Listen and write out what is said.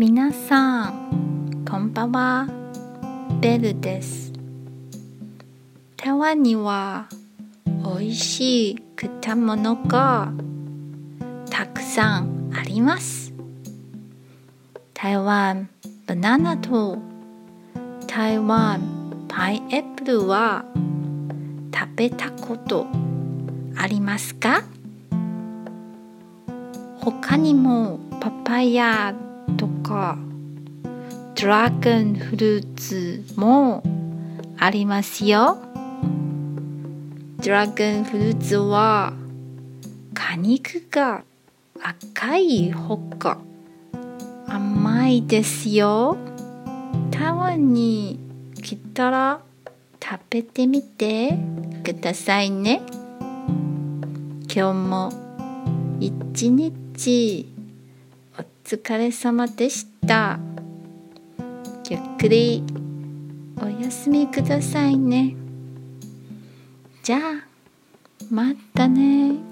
皆さん、こんばんは。ベルです。台湾には美味しい果物がたくさんあります。台湾バナナと台湾パイナップルは食べたことありますか？他にもパパイヤかドラゴンフルーツもありますよ。ドラゴンフルーツは果肉が赤いほか甘いですよ。台湾に来たら食べてみてくださいね。今日も一日疲れ様でした。ゆっくりお休みくださいね。じゃあ、またね。